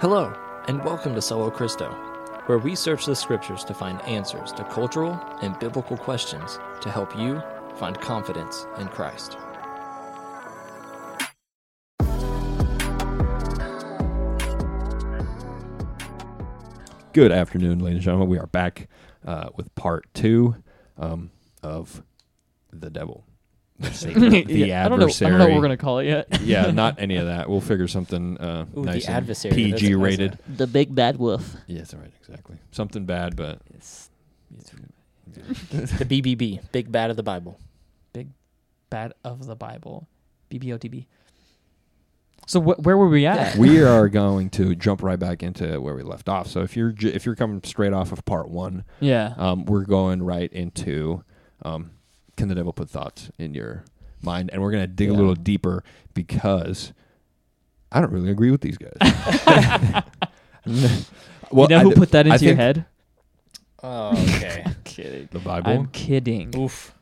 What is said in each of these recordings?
Hello, and welcome to Solo Christo, where we search the scriptures to find answers to cultural and biblical questions to help you find confidence in Christ. Good afternoon, ladies and gentlemen. We are back uh, with part two um, of the devil, the, Satan, the Yeah, I don't know. I adversary. don't know what we're gonna call it yet. yeah, not any of that. We'll figure something uh, Ooh, the nice and adversary. That's- PG that's rated. the big bad wolf. Yeah, that's right. Exactly. Something bad, but It's, the BBB, Big Bad of the Bible. Big bad of the Bible. BBOTB. So wh- where were we at? we are going to jump right back into where we left off. So if you're j- if you're coming straight off of part one, yeah. um, we're going right into um, can the devil put thoughts in your mind, and we're gonna dig a little deeper because I don't really agree with these guys. well, you know who d- put that I into your head? Oh, okay. kidding. the Bible. I'm kidding. Oof.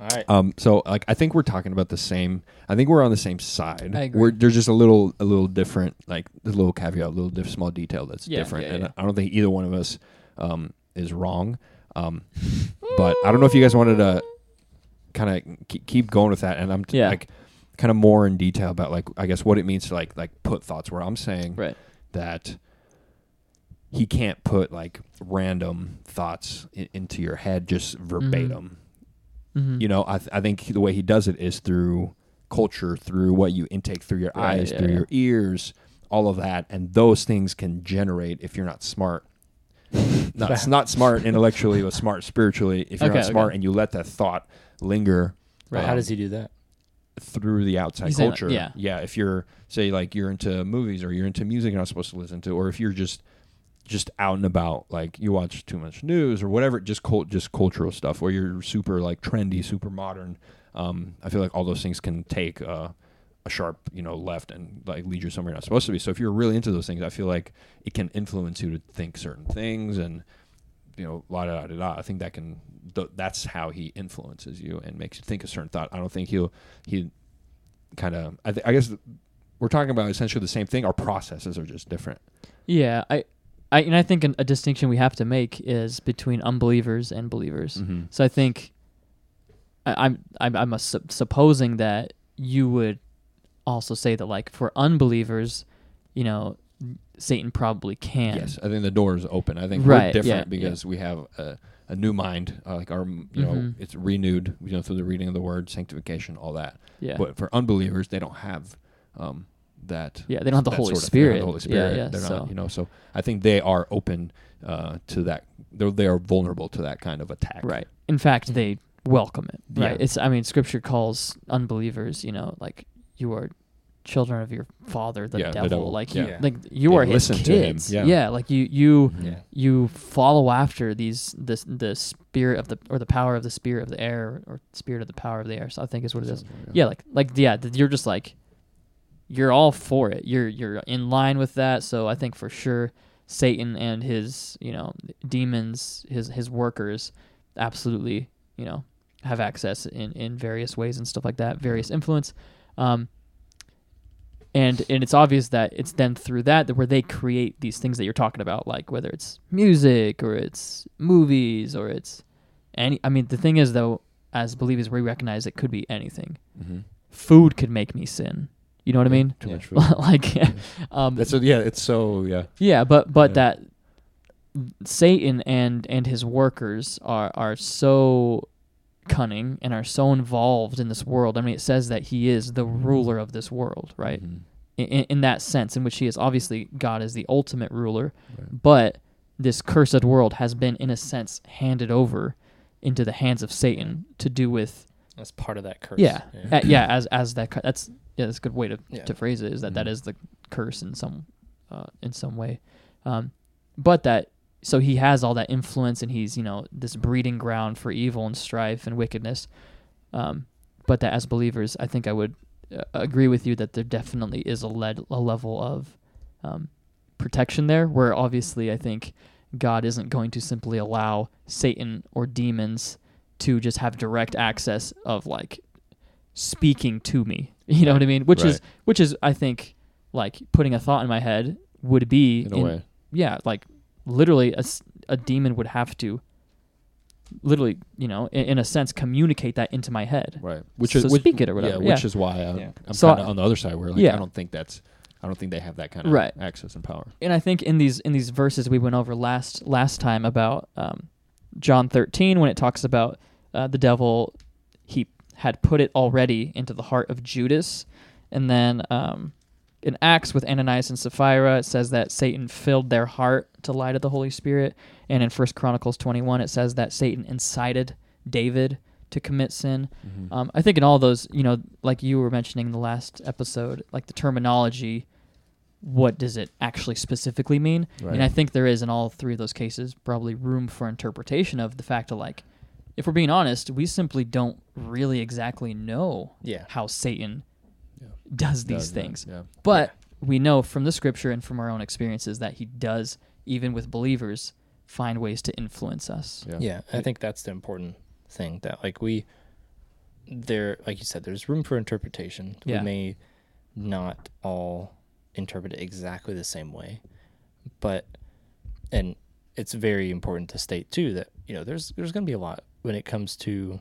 All right. Um, so like I think we're talking about the same. I think we're on the same side. I agree. We're, there's just a little, a little different, like a little caveat, a little diff- small detail that's Yeah, different, yeah, and yeah. I don't think either one of us um, is wrong. Um, but I don't know if you guys wanted to kind of keep, going with that, and I'm t- Yeah. like kind of more in detail about like I guess what it means to like like put thoughts. Where I'm saying Right. that he can't put like random thoughts i- into your head just verbatim Mm-hmm. you know I, th- I think the way he does it is through culture through what you intake through your Right, eyes yeah, through yeah. your ears all of that and those things can generate if you're not smart not, not smart intellectually but smart spiritually if you're Okay, not smart okay. and you let that thought linger Right. How does he do that? through the outside He's saying, culture yeah. yeah if you're say like you're into movies or you're into music you're not supposed to listen to or if you're just just out and about like you watch too much news or whatever just cult just cultural stuff where you're super like trendy super modern um i feel like all those things can take uh, a sharp you know left and like lead you somewhere you're not supposed to be so if you're really into those things i feel like it can influence you to think certain things and you know la da da da i think that can th- that's how he influences you and makes you think a certain thought i don't think he'll he kind of I, th- I guess we're talking about essentially the same thing our processes are just different Yeah. I, I, and I think an, a distinction we have to make is between unbelievers and believers. mm-hmm. So I think I, I'm I'm I'm a sup- supposing that you would also say that like for unbelievers, you know, Satan probably can. Yes, I think the door is open. I think Right, we're different yeah, because we have a, a new mind. Uh, like our, you know, Mhm. it's renewed. You know, through the reading of the Word, sanctification, all that. Yeah. But for unbelievers, they don't have um, that. Yeah, they don't have the Holy sort of- they have Spirit. the Holy Yeah, Spirit. yeah, They're so- not. You know, so I think they are open uh, to that. They're, they are vulnerable to that kind of attack. Right. In fact, they welcome it. Right. Yeah. It's I mean, Scripture calls unbelievers, you know, like you are children of your father, the Yeah, the devil. devil. Like you, like you Yeah, are his listen to him. kids. Yeah. Like you, you. Yeah. you follow after these this the spirit of the or the power of the spirit of the air or spirit of the power of the air. So I think is what it is. Yeah, like like yeah, th- you're just like you're all for it. You're you're in line with that. So I think for sure Satan and his, you know, demons, his his workers absolutely, you know, have access in in various ways and stuff like that, various influence. Um and and it's obvious that it's then through that that where they create these things that you're talking about like whether it's music or it's movies or it's any I mean the thing is though as believers we recognize it could be anything Mm-hmm. food could make me sin. You know what I mean? Too Yeah. much food. like, um, That's a, yeah. It's so yeah. yeah, but but Yeah. that Satan and and his workers are are so cunning and are so involved in this world. I mean, it says that he is the ruler of this world, right? Mhm. In, in that sense, in which he is obviously God is the ultimate ruler, Right. but this cursed world has been, in a sense, handed over into the hands of Satan to do with That's part of that curse. Yeah, uh, yeah. As as that that's yeah, that's a good way to, Yeah. to phrase it. Is that that Mhm. is the curse in some uh, in some way, um, but that so he has all that influence and he's you know this breeding ground for evil and strife and wickedness, um, but that as believers, I think I would uh, agree with you that there definitely is a led a level of um, protection there, where obviously I think God isn't going to simply allow Satan or demons to just have direct access of like speaking to me. You know what I mean? Which is which is I think like putting a thought in my head would be in a way. yeah, like literally a, a demon would have to literally, you know, in, in a sense, communicate that into my head. Right. Which So is which, speak it or whatever, Yeah, which yeah. is why I'm, Yeah. I'm So kind of on the other side where like Yeah. I don't think that's I don't think they have that kind of Right. access and power. And I think in these in these verses we went over last last time about um, John 13 when it talks about uh, the devil he had put it already into the heart of Judas, and then um, in Acts with Ananias and Sapphira it says that Satan filled their heart to lie to the Holy Spirit, and in First Chronicles 21 it says that Satan incited David to commit sin. Mm-hmm. Um, I think in all those, you know, like you were mentioning in the last episode, like the terminology, what does it actually specifically mean? Right. And I think there is in all three of those cases probably room for interpretation of the fact of like, if we're being honest, we simply don't really exactly know Yeah. how Satan Yeah. does these Does that, things. Yeah. But we know from the scripture and from our own experiences that he does, even with believers, find ways to influence us. Yeah. Yeah, I think that's the important thing that like we there like you said there's room for interpretation. Yeah. We may not all interpret it exactly the same way. But and it's very important to state too that you know there's there's going to be a lot when it comes to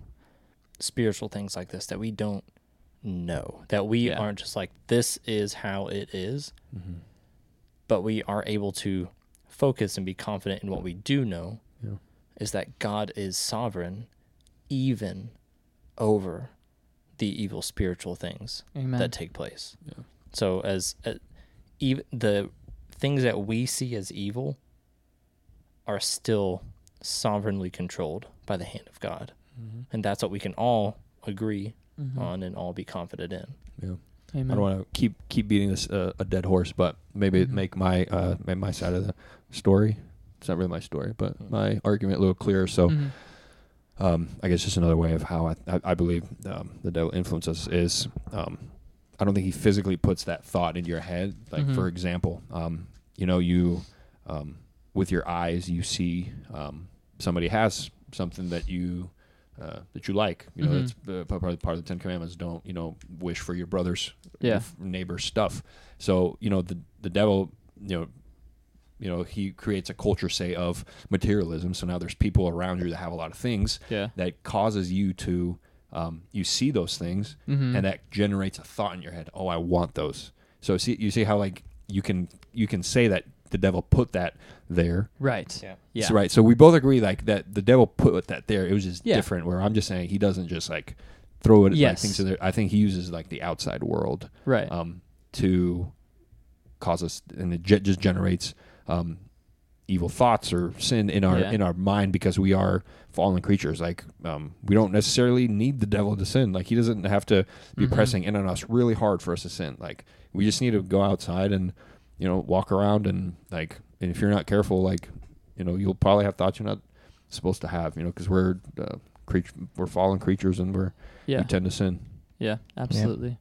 spiritual things like this that we don't know. That we Yeah. aren't just like this is how it is, Mm-hmm. but we are able to focus and be confident in what we do know Yeah. is that God is sovereign even over the evil spiritual things Amen. that take place. Yeah. So as uh, even the things that we see as evil are still sovereignly controlled by the hand of God. Mm-hmm. And that's what we can all agree Mhm. on and all be confident in. Yeah. Amen. I don't want to keep keep beating this uh, a dead horse, but maybe Mhm. make my uh make my side of the story. It's not really my story, but Mm. my argument a little clearer. So, Mhm. um, I guess just another way of how I I, I believe um, the devil influences is um, I don't think he physically puts that thought in your head. Like Mhm. for example, um, you know, you um, with your eyes you see um, somebody has something that you uh, that you like. You know, Mhm. that's the part of, part of the Ten Commandments. Don't you know wish for your brother's Yeah. neighbor's stuff. So you know the the devil, you know, you know he creates a culture say of materialism. So now there's people around you that have a lot of things Yeah. that causes you to um, you see those things Mhm. and that generates a thought in your head. Oh, I want those. So see you see how like you can you can say that the devil put that there. Right. Yeah. Yeah. So, right. So we both agree like that the devil put that there. It was just Yeah. different. Where I'm just saying he doesn't just like throw it like Yes. things in there. I think he uses like the outside world Right. um, to cause us, and it ge- just generates um, evil thoughts or sin in our Yeah. in our mind because we are fallen creatures. Like um, we don't necessarily need the devil to sin. Like he doesn't have to be Mhm. pressing in on us really hard for us to sin. Like we just need to go outside and you know walk around and like, and if you're not careful, like you know you'll probably have thoughts you're not supposed to have. You know because we're uh, creature, we're fallen creatures and we're yeah. we tend to sin. Yeah, absolutely.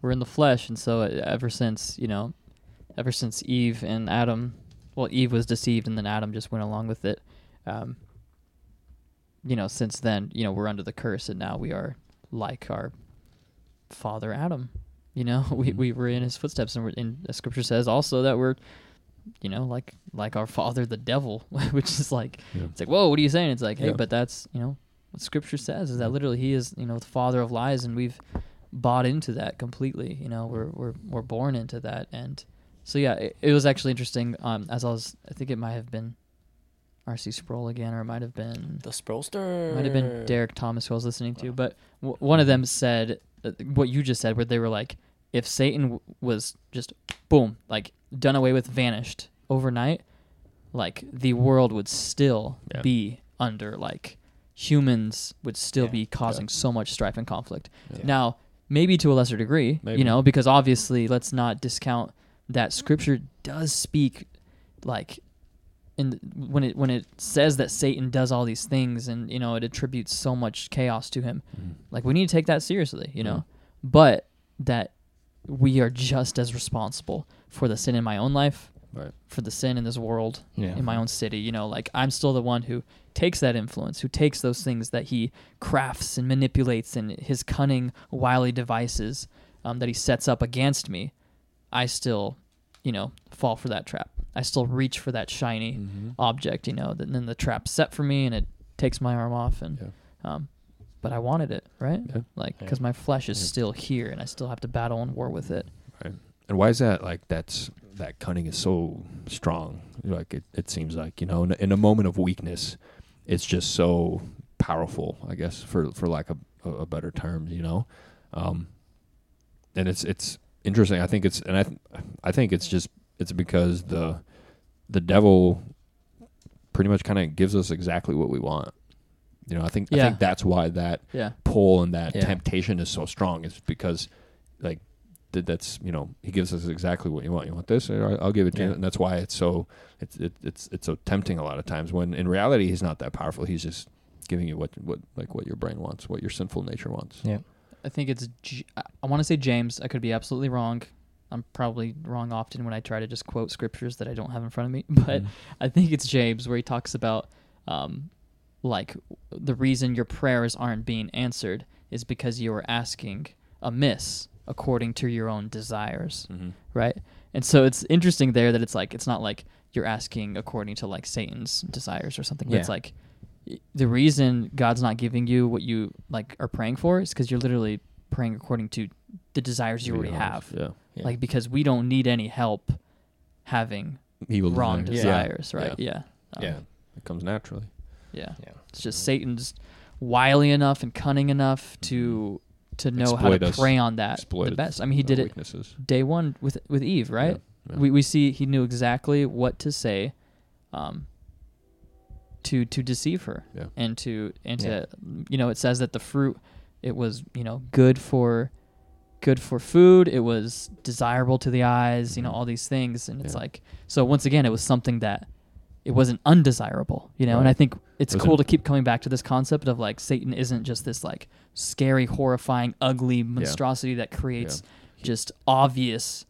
We're in the flesh, and so uh, ever since you know, ever since Eve and Adam, well, Eve was deceived, and then Adam just went along with it. Um, you know, since then, you know, we're under the curse, and now we are like our father Adam. You know, we Mhm. we were in his footsteps, and we're in. The scripture says also that we're, you know, like like our father the devil, which is like Yeah. it's like, whoa, what are you saying? It's like, hey, Yeah. but that's you know what Scripture says is that literally he is you know the father of lies, and we've bought into that completely. You know, we're we're we're born into that, and so yeah, it, it was actually interesting. Um, as I was, I think it might have been R.C. Sproul again, or it might have been The Sproulster. might have been Derek Thomas who I was listening to, but w- one of them said uh, what you just said, where they were like, if Satan w- was just boom, like done away with, vanished overnight, like the world would still Yeah. be under like humans would still Yeah. be causing so much strife and conflict. Yeah. Now, maybe to a lesser degree, Maybe. you know, because obviously, let's not discount that Scripture does speak like in when it when it says that Satan does all these things and you know it attributes so much chaos to him. Mhm. Like we need to take that seriously, you know. Yeah. But that we are just as responsible for the sin in my own life, Right. for the sin in this world, Yeah. in my own city. You know, like I'm still the one who takes that influence, who takes those things that he crafts and manipulates and his cunning, wily devices um, that he sets up against me. I still you know, fall for that trap. I still reach for that shiny Mm-hmm. object, you know, and then the trap's set for me and it takes my arm off and Yeah. um but I wanted it, right? Yeah. Like Yeah. cuz my flesh is Yeah. still here and I still have to battle and war with it. And why is that? Like that's that cunning is so strong. Like it, it seems like you know, in, in a moment of weakness, it's just so powerful. I guess for for lack of a, a better term, you know. Um, and it's it's interesting. I think it's and I th- I think it's just it's because the the devil pretty much kind of gives us exactly what we want. You know, I think I think that's why that Yeah. pull and that Yeah. temptation is so strong is because like th- that's you know he gives us exactly what you want you want this right, i'll give it to you and that's why it's so it's it, it's it's so tempting a lot of times when in reality he's not that powerful he's just giving you what what like what your brain wants what your sinful nature wants Yeah. I think it's I want to say James. I could be absolutely wrong. I'm probably wrong often when I try to just quote scriptures that I don't have in front of me, but Mhm. I think it's James where he talks about um, like the reason your prayers aren't being answered is because you are asking amiss according to your own desires, Mhm. right? And so it's interesting there that it's like it's not like you're asking according to like Satan's desires or something. But It's like the reason God's not giving you what you like are praying for is because you're literally praying according to the desires you already have. yeah Yeah. Like because we don't need any help having evil wrong desires. desires, right? Yeah. Um, Yeah. it comes naturally yeah. Yeah. It's just Satan's wily enough and cunning enough to to know how to us. prey on that Exploit the best. I mean, he did it weaknesses day one with with Eve, right? Yeah. We we see he knew exactly what to say, um, to to deceive her Yeah. and to and Yeah. to you know it says that the fruit it was you know good for good for food it was desirable to the eyes you know Mhm. all these things and it's Yeah. like so once again it was something that it wasn't undesirable you know and i think it's It cool to keep coming back to this concept of like satan isn't just this like scary horrifying ugly monstrosity that creates just obvious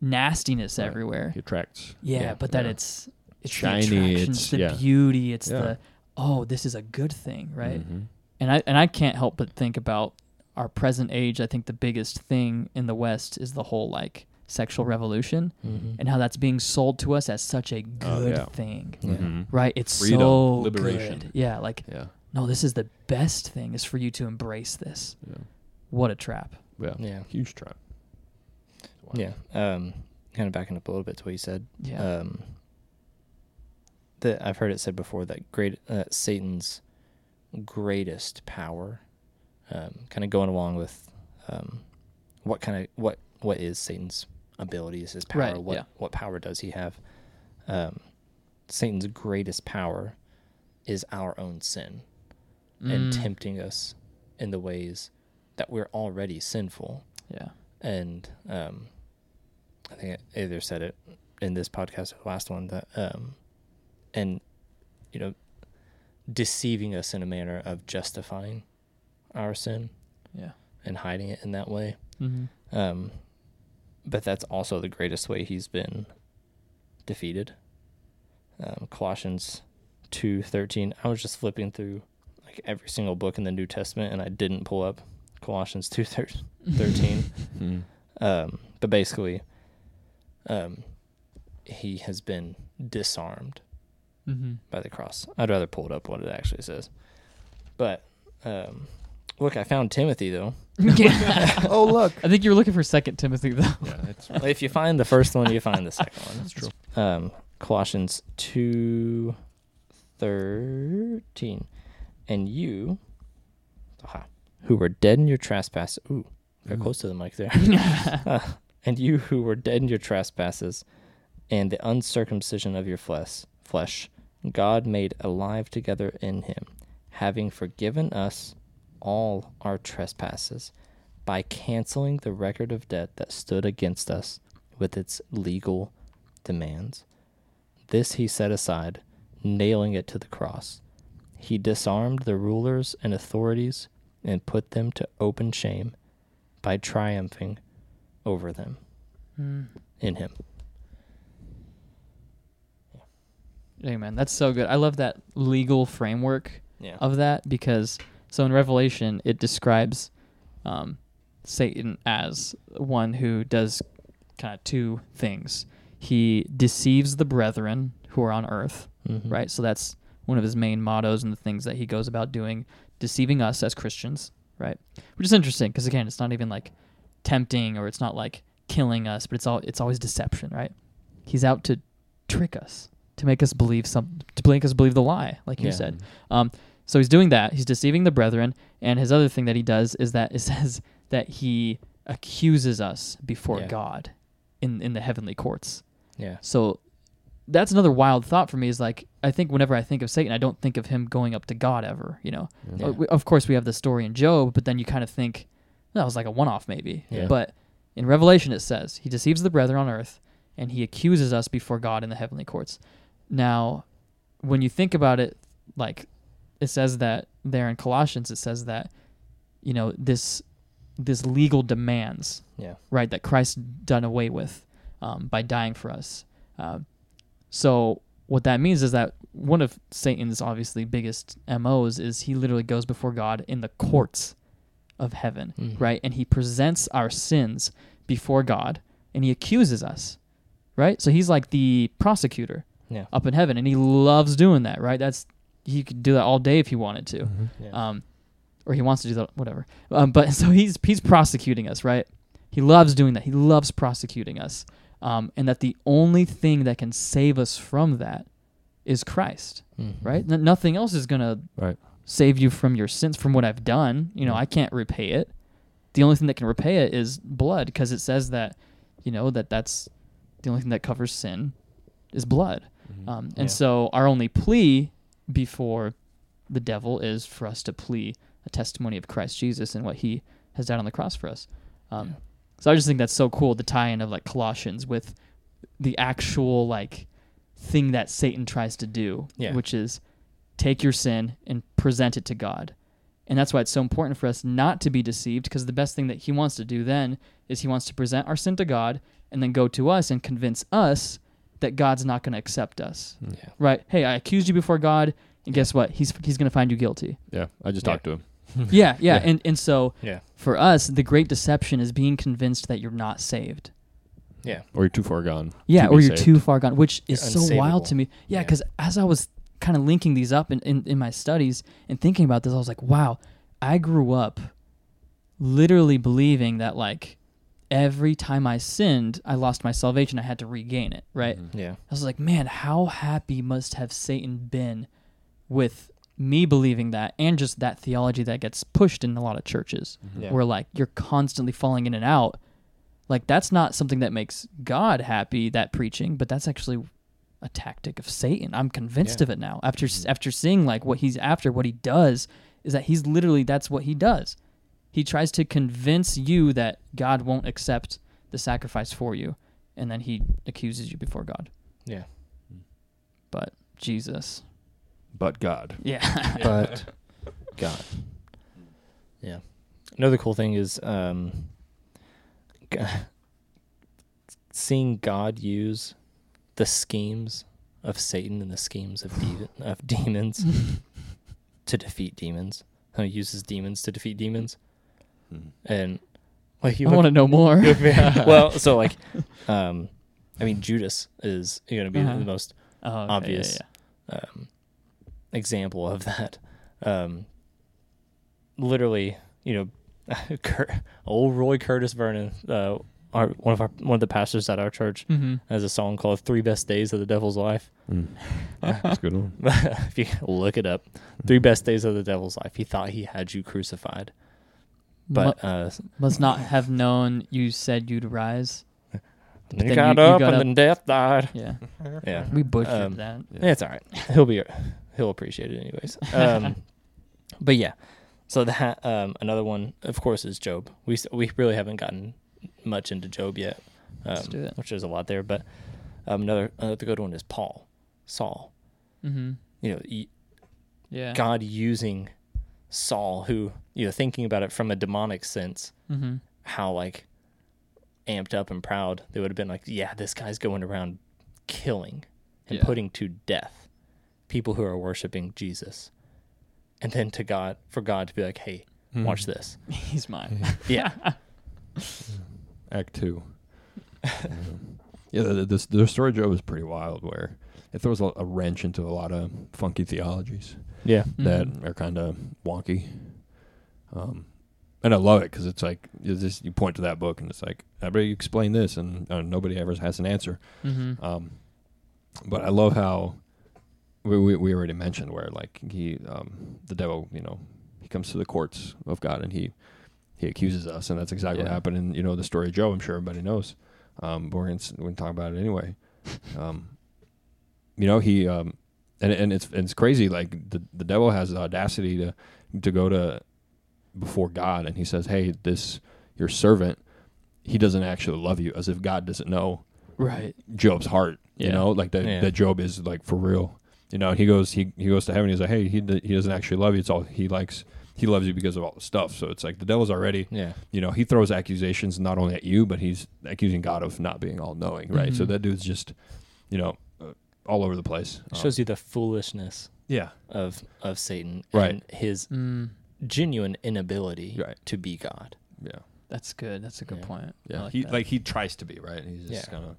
nastiness Right. everywhere he attracts yeah, Yeah. but that Yeah. it's it's Shiny, the attraction, it's- the yeah. beauty, it's Yeah. the oh, this is a good thing, right? Mhm. And I and I can't help but think about our present age. I think the biggest thing in the West is the whole like sexual revolution Mm-hmm. and how that's being sold to us as such a good yeah. thing, Yeah. Mhm. right? It's Freedom, so liberation. good. Yeah, like yeah no, this is the best thing is for you to embrace this. yeah What a trap. yeah Yeah. huge trap Wow. Yeah. Um, kind of backing up a little bit to what you said. Yeah. Um, that I've heard it said before that great uh, Satan's greatest power, um, kind of going along with um, what kind of what what is Satan's abilities, his power, Right, what yeah. what power does he have? Um, Satan's greatest power is our own sin and Mm, tempting us in the ways that we're already sinful yeah. and um, I think I either said it in this podcast or the last one that um, and you know deceiving us in a manner of justifying our sin Yeah. and hiding it in that way. Mm-hmm. Um, but that's also the greatest way he's been defeated. Um, Colossians two thirteen. I was just flipping through like every single book in the New Testament, and I didn't pull up Colossians two thirteen. Mhm. Um, but basically, um, he has been disarmed Mm-hmm. by the cross. I'd rather pull it up what it actually says. But um, look, I found Timothy though. yeah. oh look I think you were looking for Second Timothy though. yeah it's if you find the first one, you find the second one. That's true. Um, Colossians two thirteen, and you, aha, who were dead in your trespass. Ooh, got Ooh. close to the mic there. Uh, and you who were dead in your trespasses and the uncircumcision of your flesh, flesh, God made alive together in him, having forgiven us all our trespasses by canceling the record of debt that stood against us with its legal demands. This he set aside, nailing it to the cross. He disarmed the rulers and authorities and put them to open shame by triumphing over them Mm. in him. Amen. That's so good. I love that legal framework Yeah. of that because so in Revelation it describes um, Satan as one who does kind of two things. He deceives the brethren who are on earth, Mhm. right? So that's one of his main mottos and the things that he goes about doing, deceiving us as Christians, right? Which is interesting because again, it's not even like tempting or it's not like killing us, but it's all it's always deception, right? He's out to trick us, to make us believe some, to make us believe the lie, like you Yeah. said. Um, so he's doing that. He's deceiving the brethren, and his other thing that he does is that it says that he accuses us before Yeah. God in in the heavenly courts. Yeah. So that's another wild thought for me. Is like I think whenever I think of Satan, I don't think of him going up to God ever. You know, Yeah. Of course we have the story in Job, but then you kind of think that was like a one-off maybe. Yeah. But in Revelation it says he deceives the brethren on earth, and he accuses us before God in the heavenly courts. Now, when you think about it, like it says that there in Colossians, it says that you know this this legal demands Yeah. right that Christ done away with um, by dying for us. Um, so what that means is that one of Satan's obviously biggest MOs is he literally goes before God in the courts of heaven, Mhm. right? And he presents our sins before God and he accuses us, right? So he's like the prosecutor Yeah. up in heaven and he loves doing that, right? That's he could do that all day if he wanted to Yeah. um, or he wants to do that, whatever. Um, but so he's he's prosecuting us, right? He loves doing that. He loves prosecuting us, um, and that the only thing that can save us from that is Christ, Mhm. right? N- nothing else is gonna Right. save you from your sins, from what I've done. You know, I can't repay it. The only thing that can repay it is blood, because it says that, you know, that that's the only thing that covers sin is blood. Um, and Yeah. so our only plea before the devil is for us to plea a testimony of Christ Jesus and what he has done on the cross for us. Um, Yeah. So I just think that's so cool, the tie in of like Colossians with the actual like thing that Satan tries to do, Yeah. which is take your sin and present it to God. And that's why it's so important for us not to be deceived because the best thing that he wants to do then is he wants to present our sin to God and then go to us and convince us that God's not going to accept us. Hmm. Yeah. Right? Hey, I accused you before God, and guess what? He's he's going to find you guilty. Yeah, I just Yeah. talked to him. yeah, yeah, Yeah. and and so Yeah. for us, the great deception is being convinced that you're not saved. Yeah. Or you're too far gone. Yeah, to or you're saved. too far gone, which is You're so wild to me. Yeah, Yeah. because as I was kind of linking these up in, in, in my studies and thinking about this, I was like, wow, I grew up literally believing that like every time I sinned, I lost my salvation. I had to regain it, right? Mhm. Yeah. I was like, man, how happy must have Satan been with me believing that and just that theology that gets pushed in a lot of churches Yeah. where like you're constantly falling in and out. Like that's not something that makes God happy that preaching, but that's actually a tactic of Satan. I'm convinced Yeah. of it now. After after seeing like what he's after, what he does is that he's literally that's what he does. He tries to convince you that God won't accept the sacrifice for you, and then he accuses you before God. Yeah. But Jesus, But God. yeah, But God. Yeah. Another cool thing is um, g- seeing God use the schemes of Satan and the schemes of de- of demons to defeat demons. How he uses demons to defeat demons. And like you I want to know more. well, so like, um, I mean, Judas is going to be Uh-huh. the most Oh, okay, yeah, obvious yeah. um, example of that. Um, literally, you know, Cur- old Roy Curtis Vernon, uh, our one of our one of the pastors at our church, Mm-hmm. has a song called Three Best Days of the Devil's Life." Mm. That's a good one. if you look it up, Three Best Days of the Devil's Life. He thought he had you crucified, but uh, must not have known you said you'd rise. then you got you- you up got and up- then death died. Yeah, Yeah, we butchered Um, that. Yeah, it's all right. He'll be he'll appreciate it anyways. Um, but yeah, so that um, another one, of course, is Job. We we really haven't gotten much into Job yet, um, Let's do it. which is a lot there. But um, another another good one is Paul, Saul. Mm-hmm. You know, y- Yeah. God using Saul, who you know, thinking about it from a demonic sense, Mm-hmm. how like amped up and proud they would have been. Like, yeah, this guy's going around killing and Yeah. putting to death people who are worshiping Jesus. And then to God, for God to be like, hey, watch this. He's mine. Yeah. Act two. yeah, the, the, the story of Job is pretty wild. Where it throws a, a wrench into a lot of funky theologies Yeah. that Mhm. are kind of wonky. Um, and I love it because it's like you just you point to that book and it's like everybody explain this and uh, nobody ever has an answer. Mhm. Um, but I love how we, we we already mentioned where like he um, the devil you know he comes to the courts of God and he he accuses us and that's exactly what happened in you know the story of Job. I'm sure everybody knows. Um, but we're gonna, we're gonna talk about it anyway. Um, you know he um, and and it's it's crazy like the the devil has the audacity to to go to before God and he says hey this your servant he doesn't actually love you as if God doesn't know Right. Job's heart. You Yeah. know, like that Yeah. that Job is like for real. You know, he goes he he goes to heaven. He's like, hey, he he doesn't actually love you. It's all he likes. He loves you because of all the stuff. So it's like the devil's already. Yeah. You know, he throws accusations not only at you, but he's accusing God of not being all knowing. Right. So Mhm. that dude's just, you know, all over the place. It shows you the foolishness Yeah. of of Satan Right. and his Mm, genuine inability Right. to be God. Yeah. that's good. That's a good Yeah. point. Yeah. like he that. like he tries to be right. He's just Yeah. kind of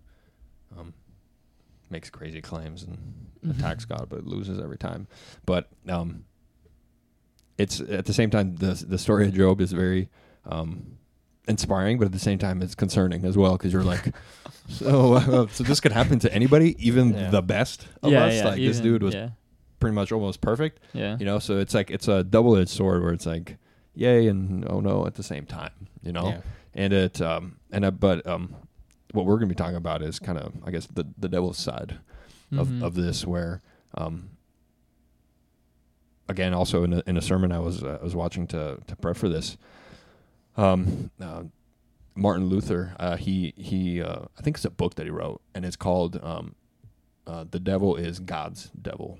um, makes crazy claims and Mhm. attacks God, but loses every time. But um, it's at the same time the the story of Job is very um, inspiring, but at the same time it's concerning as well because you're like, so uh, so this could happen to anybody, even Yeah. the best of yeah, us. yeah, like this dude was pretty much almost perfect, Yeah. you know. So it's like it's a double edged sword where it's like yay and oh no at the same time, you know and it um and uh, but um what we're gonna be talking about is kind of I guess the the devil's side of Mhm. of this where um again also in a, in a sermon I was uh, I was watching to to prep for this um uh, Martin Luther uh, he he uh, I think it's a book that he wrote and it's called um uh, the devil is God's devil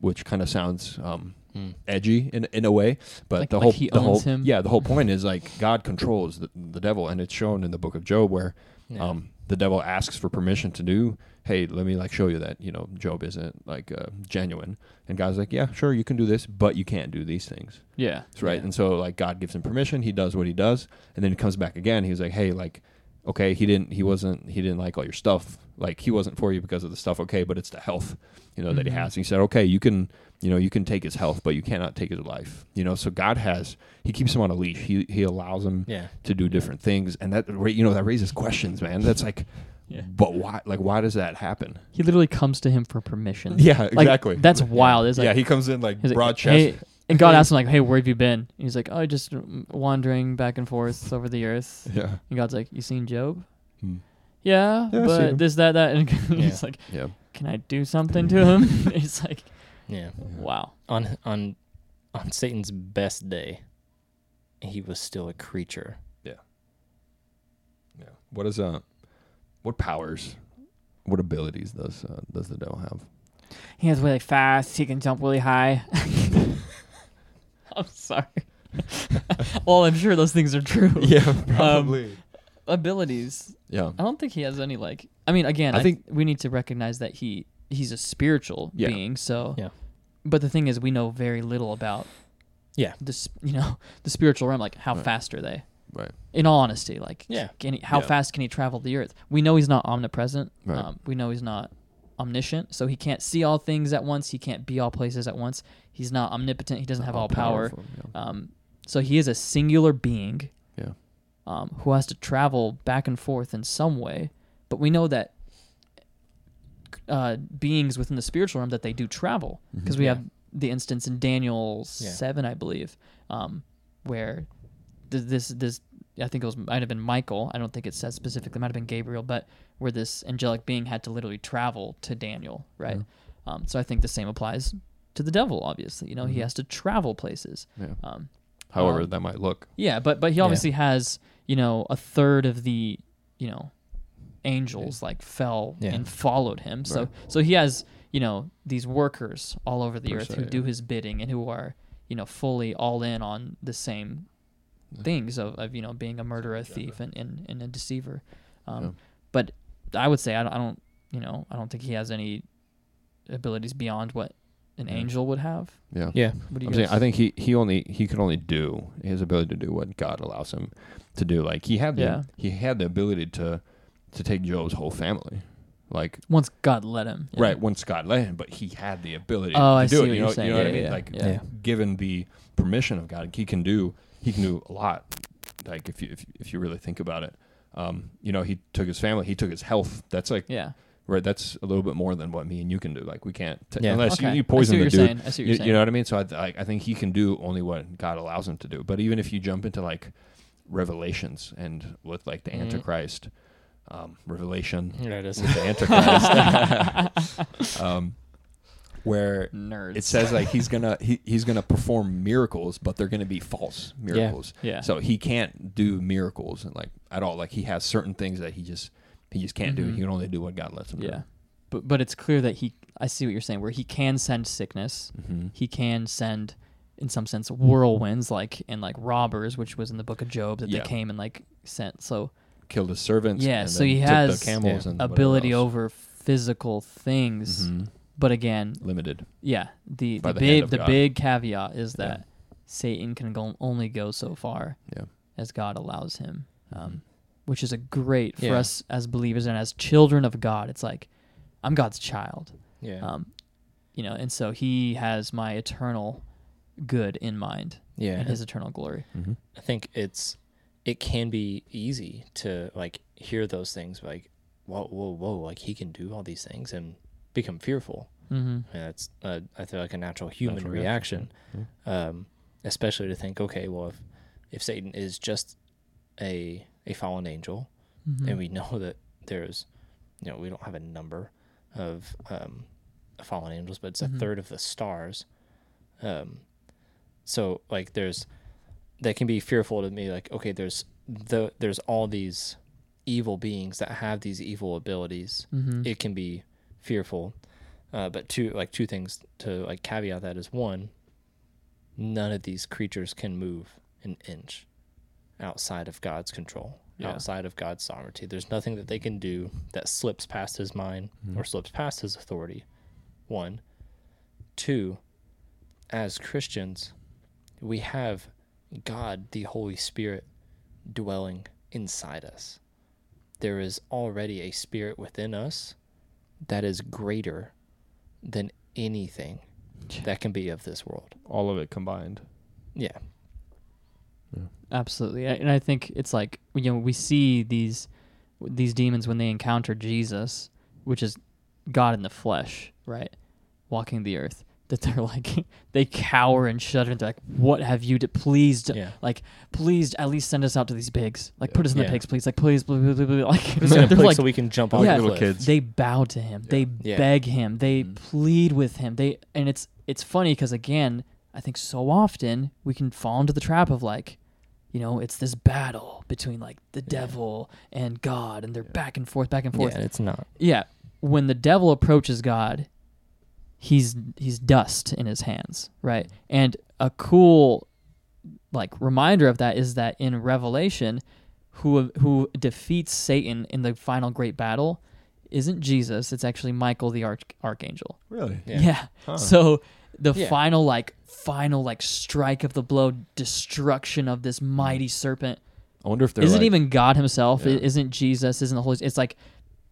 which kind of sounds um Mm. edgy in in a way, but Like- the like whole he the whole him? yeah the whole point is like God controls the, the devil, and it's shown in the book of Job where Yeah. um the devil asks for permission to do hey let me like show you that you know Job isn't like uh, genuine, and God's like yeah sure you can do this, but you can't do these things. Yeah. That's right. Yeah. And so like God gives him permission, he does what he does, and then he comes back again. He's like, hey, like, okay, he didn't, he wasn't, he didn't like all your stuff. Like he wasn't for you because of the stuff. Okay, but it's the health, you know, that he Mhm. has. And he said, okay, you can, you know, you can take his health, but you cannot take his life. You know, so God has, he keeps him on a leash. He he allows him Yeah. to do different things, and that you know that raises questions, man. That's like, Yeah. but why? Like, why does that happen? He literally comes to him for permission. Yeah, Like, exactly. that's Yeah. wild. It's like- yeah, he comes in like He's like, broad chest. "Hey," and God asks him like, "Hey, where have you been?" And he's like, "Oh, just mm, wandering back and forth over the earth." Yeah. And God's like, "You seen Job?" Hmm. Yeah, Yeah, I seen but him." this, that, that, and Yeah. he's like, Yeah. "Can I do something to him?" he's like, Yeah. "Wow." On on on Satan's best day, he was still a creature. Yeah. Yeah. What is uh what powers what abilities does uh, does the devil have? He has really fast. He can jump really high. I'm sorry. well, I'm sure those things are true. Yeah, probably. Abilities. yeah. I don't think he has any like. I mean, again, I I, think- think we need to recognize that he he's a spiritual Yeah. being. So, Yeah. But the thing is, we know very little about. Yeah. This, you know, the spiritual realm. Like, how Right. fast are they? Right. In all honesty, like, Yeah. can he, how Yeah. fast can he travel the earth? We know he's not omnipresent. Right. Um, we know he's not omniscient, so he can't see all things at once. He can't be all places at once. He's not omnipotent. He doesn't have all power. All-powerful, yeah. Um, so he is a singular being Yeah. um, who has to travel back and forth in some way. But we know that uh, beings within the spiritual realm that they do travel because we Yeah. have the instance in Daniel Yeah. seven, I believe, um, where th- this this I think it was might have been Michael. I don't think it says specifically. It might have been Gabriel, but where this angelic being had to literally travel to Daniel, right? Um, so I think the same applies to the devil. Obviously, you know, he Mhm. has to travel places. Yeah. Um, However um, that might look. yeah, but but he Yeah. obviously has you know a third of the you know angels like fell Yeah. and followed him. So Right. so he has you know these workers all over the Per earth se, who yeah. do his bidding and who are you know fully all in on the same things of, of you know being a murderer, a thief, and, and, and a deceiver. Um, Yeah. But I would say I don't, I don't you know I don't think he has any abilities beyond what an Yeah. angel would have. Yeah. Yeah. What do you I'm saying? I think he he only he could only do his ability to do what God allows him to do. Like he had the Yeah. he had the ability to to take Job's whole family. Like Once God let him. yeah. right once God let him, but he had the ability Oh, to I do see it. what you know, you're saying. you know what I mean? yeah, Like yeah. Yeah. given the permission of God, he can do he can do a lot. Like if you if, if you really think about it, um, you know, he took his family, he took his health. That's like Yeah. right. That's a little bit more than what me and you can do. Like we can't t- Yeah. unless Okay. you, you I see poison what the you're dude. saying. I see what You, you're saying. you know what I mean? So I, I I think he can do only what God allows him to do. But even if you jump into like Revelations and with like the Mhm. Antichrist, um, Revelation Yeah, it is. the Antichrist, um, where Nerds. it says like he's gonna he, he's gonna perform miracles, but they're gonna be false miracles. Yeah. So he can't do miracles and like at all. Like he has certain things that he just he just can't do. Mhm. He can only do what God lets him Yeah. But but it's clear that he I see what you're saying, where he can send sickness. Mm-hmm. He can send in some sense whirlwinds like and like robbers, which was in the book of Job that Yeah. they came and like sent. So Killed his servants. Yeah, and so he has the camels Yeah. and ability over physical things. Mhm. But again, limited. yeah, the By the, the hand big of the God. big caveat is Yeah. that Satan can go, only go so far Yeah. as God allows him. Um, Mhm. which is a great for Yeah. us as believers and as children of God. It's like I'm God's child. Yeah. Um, you know, and so he has my eternal good in mind yeah. and his eternal glory. Mhm. I think it's it can be easy to like hear those things like whoa whoa whoa like he can do all these things and become fearful. Mm-hmm. And that's uh, I feel like a natural human Natural reaction. reaction, Um, especially to think okay well if if Satan is just a a fallen angel Mm-hmm. and we know that there's you know we don't have a number of um, fallen angels but it's Mhm. a third of the stars um, so like there's that can be fearful to me like okay there's the there's all these evil beings that have these evil abilities Mm-hmm. it can be fearful uh, but two like two things to like caveat that is one none of these creatures can move an inch outside of god's control Yeah. outside of god's sovereignty there's nothing that they can do that slips past his mind Mhm. or slips past his authority one two as christians we have god the holy spirit dwelling inside us there is already a spirit within us that is greater than anything that can be of this world. All of it combined. Yeah. Absolutely, and I think it's like you know we see these these demons when they encounter Jesus, which is God in the flesh, right, walking the earth. That they're like they cower and shudder. And they're like, "What have you? To please, d- Yeah. like, please, at least send us out to these pigs. Like, Yeah. put us in the Yeah. pigs, please. Like, please, like, Just in a they're like, so we can jump off Yeah. the Little kids. they bow to him. They beg him. They Mhm. plead with him. They and it's it's funny because again, I think so often we can fall into the trap of like, you know, it's this battle between like the devil and God, and they're back and forth, back and forth. Yeah, it's not. Yeah, when the devil approaches God, he's he's dust in his hands, right? And a cool like reminder of that is that in Revelation, who who defeats Satan in the final great battle isn't Jesus, it's actually Michael the arch- archangel. Really? Yeah. Yeah. Huh. So the Yeah. final like final like strike of the blow destruction of this mighty serpent I wonder if they're isn't like, even God Himself. Yeah. It isn't Jesus. Isn't the Holy? It's like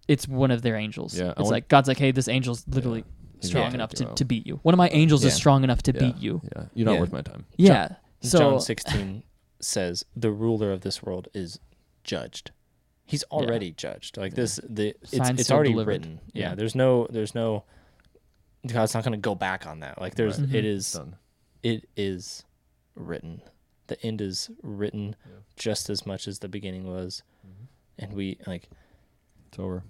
it's one of their angels. Yeah, it's want- like God's like, hey, this angel's literally He's strong gonna enough to, you to beat you. One of my angels is Yeah. strong enough to Yeah. beat you. Yeah, you're not Yeah. worth my time. Yeah. So John 16 says the ruler of this world is judged. He's already judged. Like this the it's Signed, it's sealed, already delivered. written. Yeah, Yeah. there's no there's no God's not going to go back on that. Like there's Right. it Mhm. is Done. it is written. The end is written Yeah. just as much as the beginning was. And we like It's over.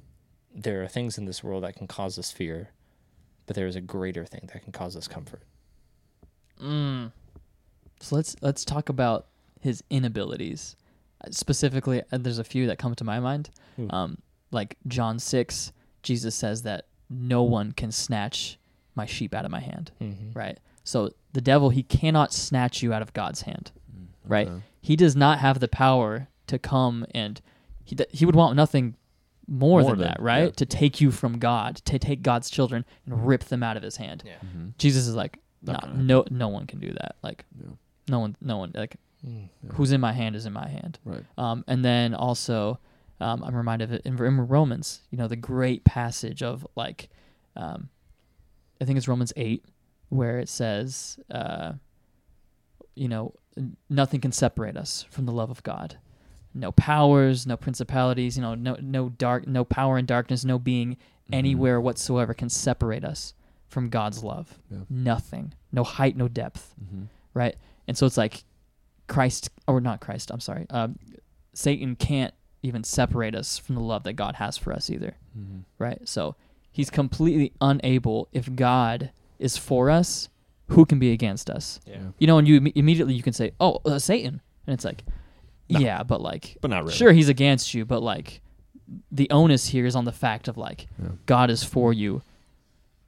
there are things in this world that can cause us fear, but there is a greater thing that can cause us comfort. Mm. So let's let's talk about his inabilities. Specifically, uh, there's a few that come to my mind. Ooh. Um, like John six, Jesus says that no one can snatch my sheep out of my hand. Mm-hmm. Right. So the devil he cannot snatch you out of God's hand. Right. Okay. He does not have the power to come and he he would want nothing more, More than than- that, right? yeah. To take you from God, to take God's children and rip them out of his hand. Yeah. Mhm. Jesus is like, nah, no, no one can do that. Like, Yeah. no one, no one, like, Mm. Yeah. who's in my hand is in my hand. Right. Um, and then also, Um, I'm reminded of it in, in Romans. You know, the great passage of like, um, I think it's Romans eight, where it says, uh, you know, nothing can separate us from the love of God. No powers, no principalities, you know, no no dark, no power in darkness, no being Mm-hmm. anywhere whatsoever can separate us from God's love. Yeah. Nothing, no height, no depth, Mhm. right? And so it's like Christ, or not Christ. I'm sorry. Um, Satan can't even separate us from the love that God has for us either, Mhm. right? So he's completely unable. If God is for us, who can be against us? Yeah. You know, and you imme- immediately you can say, "Oh, uh, Satan," and it's like, No. yeah, but like, But not really. sure, he's against you, but like, the onus here is on the fact of like, Yeah. God is for you,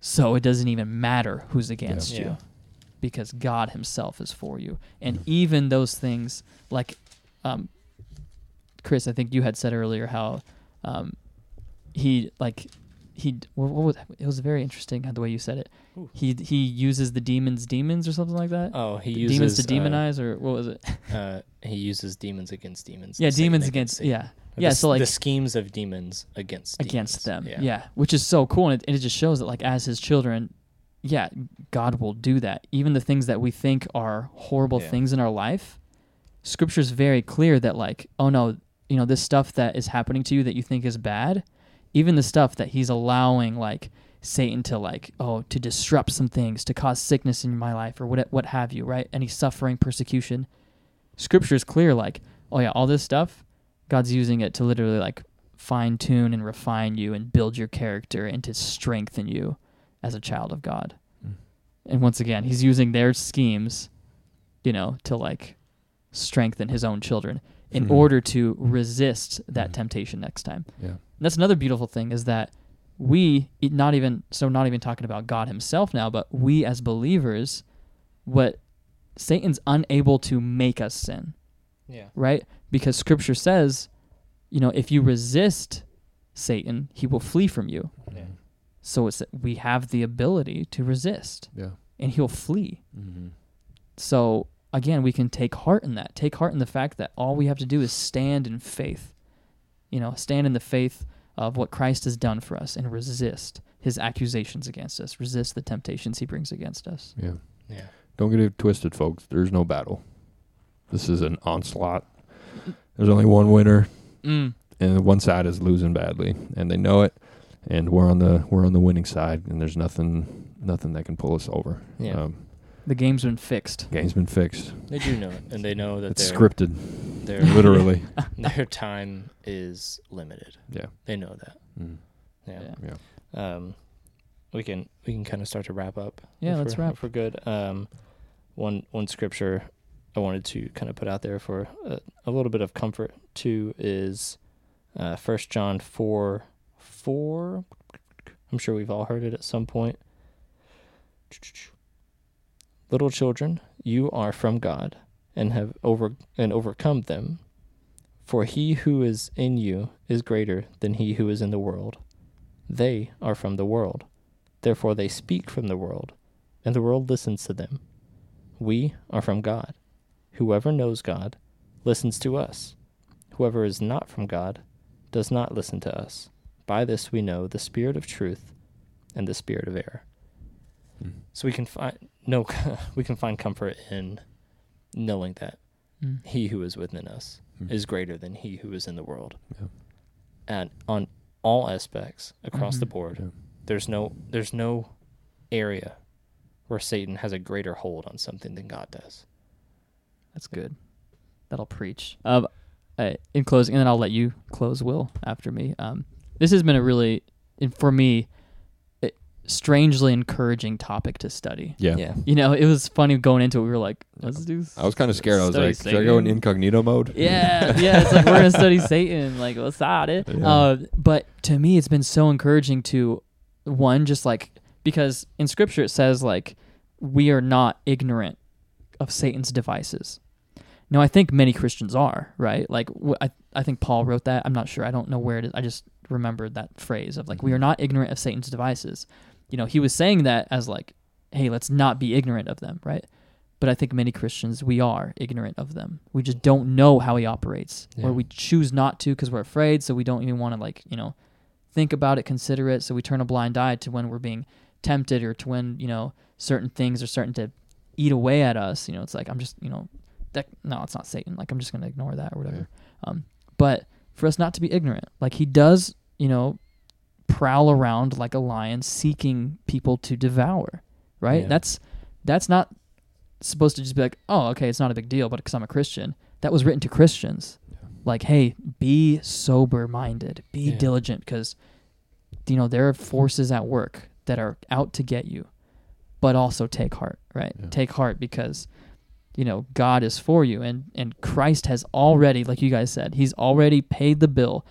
so it doesn't even matter who's against Yeah. you, Yeah. because God Himself is for you, and Yeah. even those things, like, um, Chris, I think you had said earlier how, um, he like. He what, what was it was very interesting how the way you said it. Ooh. He he uses the demons demons or something like that. Oh, he demons uses demons to demonize or what was it? Uh, uh, he uses demons against demons. yeah, demons against yeah yeah. the, so like the schemes of demons against against demons. them. Yeah. which is so cool, and it, and it just shows that like as His children, yeah, God will do that. Even the things that we think are horrible Yeah. things in our life, Scripture's very clear that like, oh no, you know this stuff that is happening to you that you think is bad, even the stuff that He's allowing like Satan to like oh to disrupt some things to cause sickness in my life or what what have you right any suffering persecution scripture is clear like oh yeah all this stuff god's using it to literally like fine tune and refine you and build your character and to strengthen you as a child of god Mm. and once again he's using their schemes you know to like strengthen his own children in Mhm. order to resist that Mhm. temptation next time Yeah. And that's another beautiful thing is that we it- not even so not even talking about God himself now, but we as believers, what Satan's unable to make us sin, Yeah. right? Because scripture says, you know, if you resist Satan, he will flee from you. Yeah. So it's we have the ability to resist Yeah. and he'll flee. Mm-hmm. So again, we can take heart in that. Take heart in the fact that all we have to do is stand in faith. You know, stand in the faith of what Christ has done for us and resist his accusations against us, resist the temptations he brings against us. Yeah. Yeah. Don't get it twisted, folks. There's no battle. This is an onslaught. There's only one winner, Mm. and one side is losing badly, and they know it. And we're on the we're on the winning side, and there's nothing nothing that can pull us over. Yeah. Um, The game's been fixed. game's been fixed. They do know it, and they know that It's their scripted, their literally. their time is limited. yeah. They know that. Mm. Yeah. Yeah. Um, we can we can kind of start to wrap up. Yeah, if let's we're- wrap. If we're good. Um, one one scripture I wanted to kind of put out there for a, a little bit of comfort too is uh, First John four four. I'm sure we've all heard it at some point. Little children, you are from God, and have over and overcome them. For he who is in you is greater than he who is in the world. They are from the world, therefore they speak from the world, and the world listens to them. We are from God. Whoever knows God listens to us. Whoever is not from God does not listen to us. By this we know the spirit of truth and the spirit of error. Mm. So we can find no we can find comfort in knowing that Mm. he who is within us Mm. is greater than he who is in the world. Yeah. And on all aspects across the Mhm. board, Yeah. there's no there's no area where Satan has a greater hold on something than God does. That's good. That'll preach. Um, uh, in closing, and then I'll let you close, Will, after me. Um, this has been a really, and for me, a strangely encouraging topic to study. Yeah. Yeah. You know, it was funny going into it. We were like, let's do. I was kind of scared. I was study like, should I go in incognito mode? Yeah, yeah. It's like we're gonna study Satan. Like, what's that? It. Yeah. Uh, but to me, it's been so encouraging to one, just like because in Scripture it says like we are not ignorant of Satan's devices. Now, I think many Christians are right. Like, wh- I I think Paul wrote that. I'm not sure. I don't know where it is. I just remembered that phrase of like we are not ignorant of Satan's devices. You know, he was saying that as like, hey, let's not be ignorant of them, right? but I think many Christians we are ignorant of them. We just don't know how he operates, Yeah. or we choose not to because we're afraid, so we don't even want to like you know think about it, consider it. So we turn a blind eye to when we're being tempted or to when you know certain things are starting to eat away at us. You know, it's like I'm just you know that no, it's not Satan. Like I'm just gonna ignore that or whatever. Um, but for us not to be ignorant, like he does, you know, prowl around like a lion seeking people to devour. Right? Yeah. That's that's not supposed to just be like, oh, okay, it's not a big deal, but because I'm a Christian, that was written to Christians. Like, hey, be sober minded, be Yeah. diligent, because you know there are forces at work that are out to get you. But also take heart, right? Yeah. Take heart because you know God is for you, and and Christ has already, like you guys said, He's already paid the bill.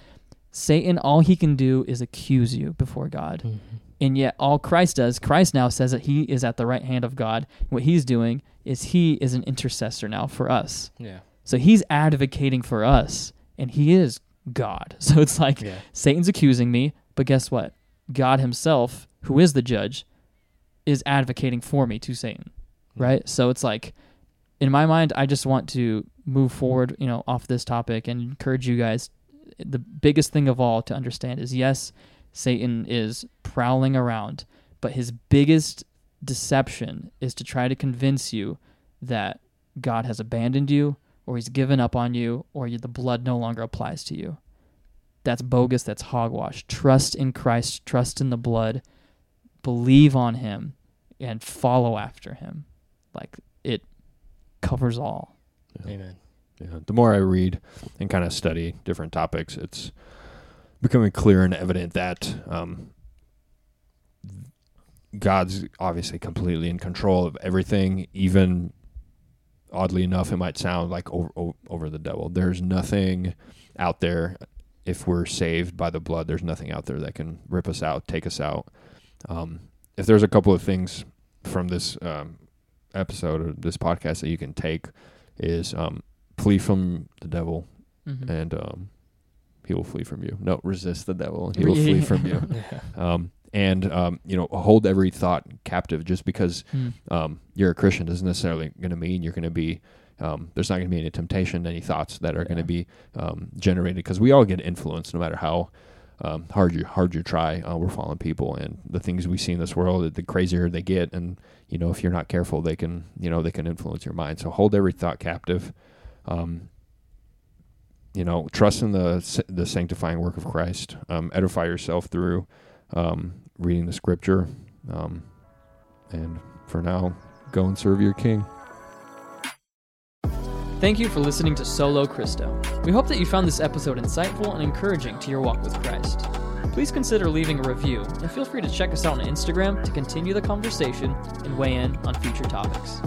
Satan, all he can do is accuse you before God. Mhm. And yet, all Christ does, Christ now says that he is at the right hand of God. What he's doing is he is an intercessor now for us. Yeah. So he's advocating for us, and he is God. So it's like Yeah. Satan's accusing me, but guess what? God himself, who is the judge, is advocating for me to Satan. Right? So it's like, in my mind, I just want to move forward, you know, off this topic and encourage you guys. The biggest thing of all to understand is yes, Satan is prowling around, but his biggest deception is to try to convince you that God has abandoned you or he's given up on you or you, the blood no longer applies to you. That's bogus, that's hogwash. Trust in Christ, trust in the blood, believe on him and follow after him. Like it covers all. Amen. Yeah, the more I read and kind of study different topics, it's becoming clear and evident that um, God's obviously completely in control of everything. Even oddly enough, it might sound like over, over the devil. There's nothing out there. If we're saved by the blood, there's nothing out there that can rip us out, take us out. Um, if there's a couple of things from this um, episode or this podcast that you can take, is um, flee from the devil Mhm. and um, he will flee from you. No, resist the devil and he will flee from you. Yeah. Um, and um, you know, hold every thought captive. Just because Mm. um, you're a Christian doesn't necessarily going to mean you're going to be. Um, there's not going to be any temptation, any thoughts that are going to be um, generated because we all get influenced, no matter how um, hard you hard you try. Uh, we're fallen people, and the things we see in this world, the crazier they get, and you know, if you're not careful, they can you know they can influence your mind. So hold every thought captive. Um, you know, trust in the the sanctifying work of Christ. Um, edify yourself through um, reading the Scripture, um, and for now, go and serve your King. Thank you for listening to Solo Christo. We hope that you found this episode insightful and encouraging to your walk with Christ. Please consider leaving a review and feel free to check us out on Instagram to continue the conversation and weigh in on future topics.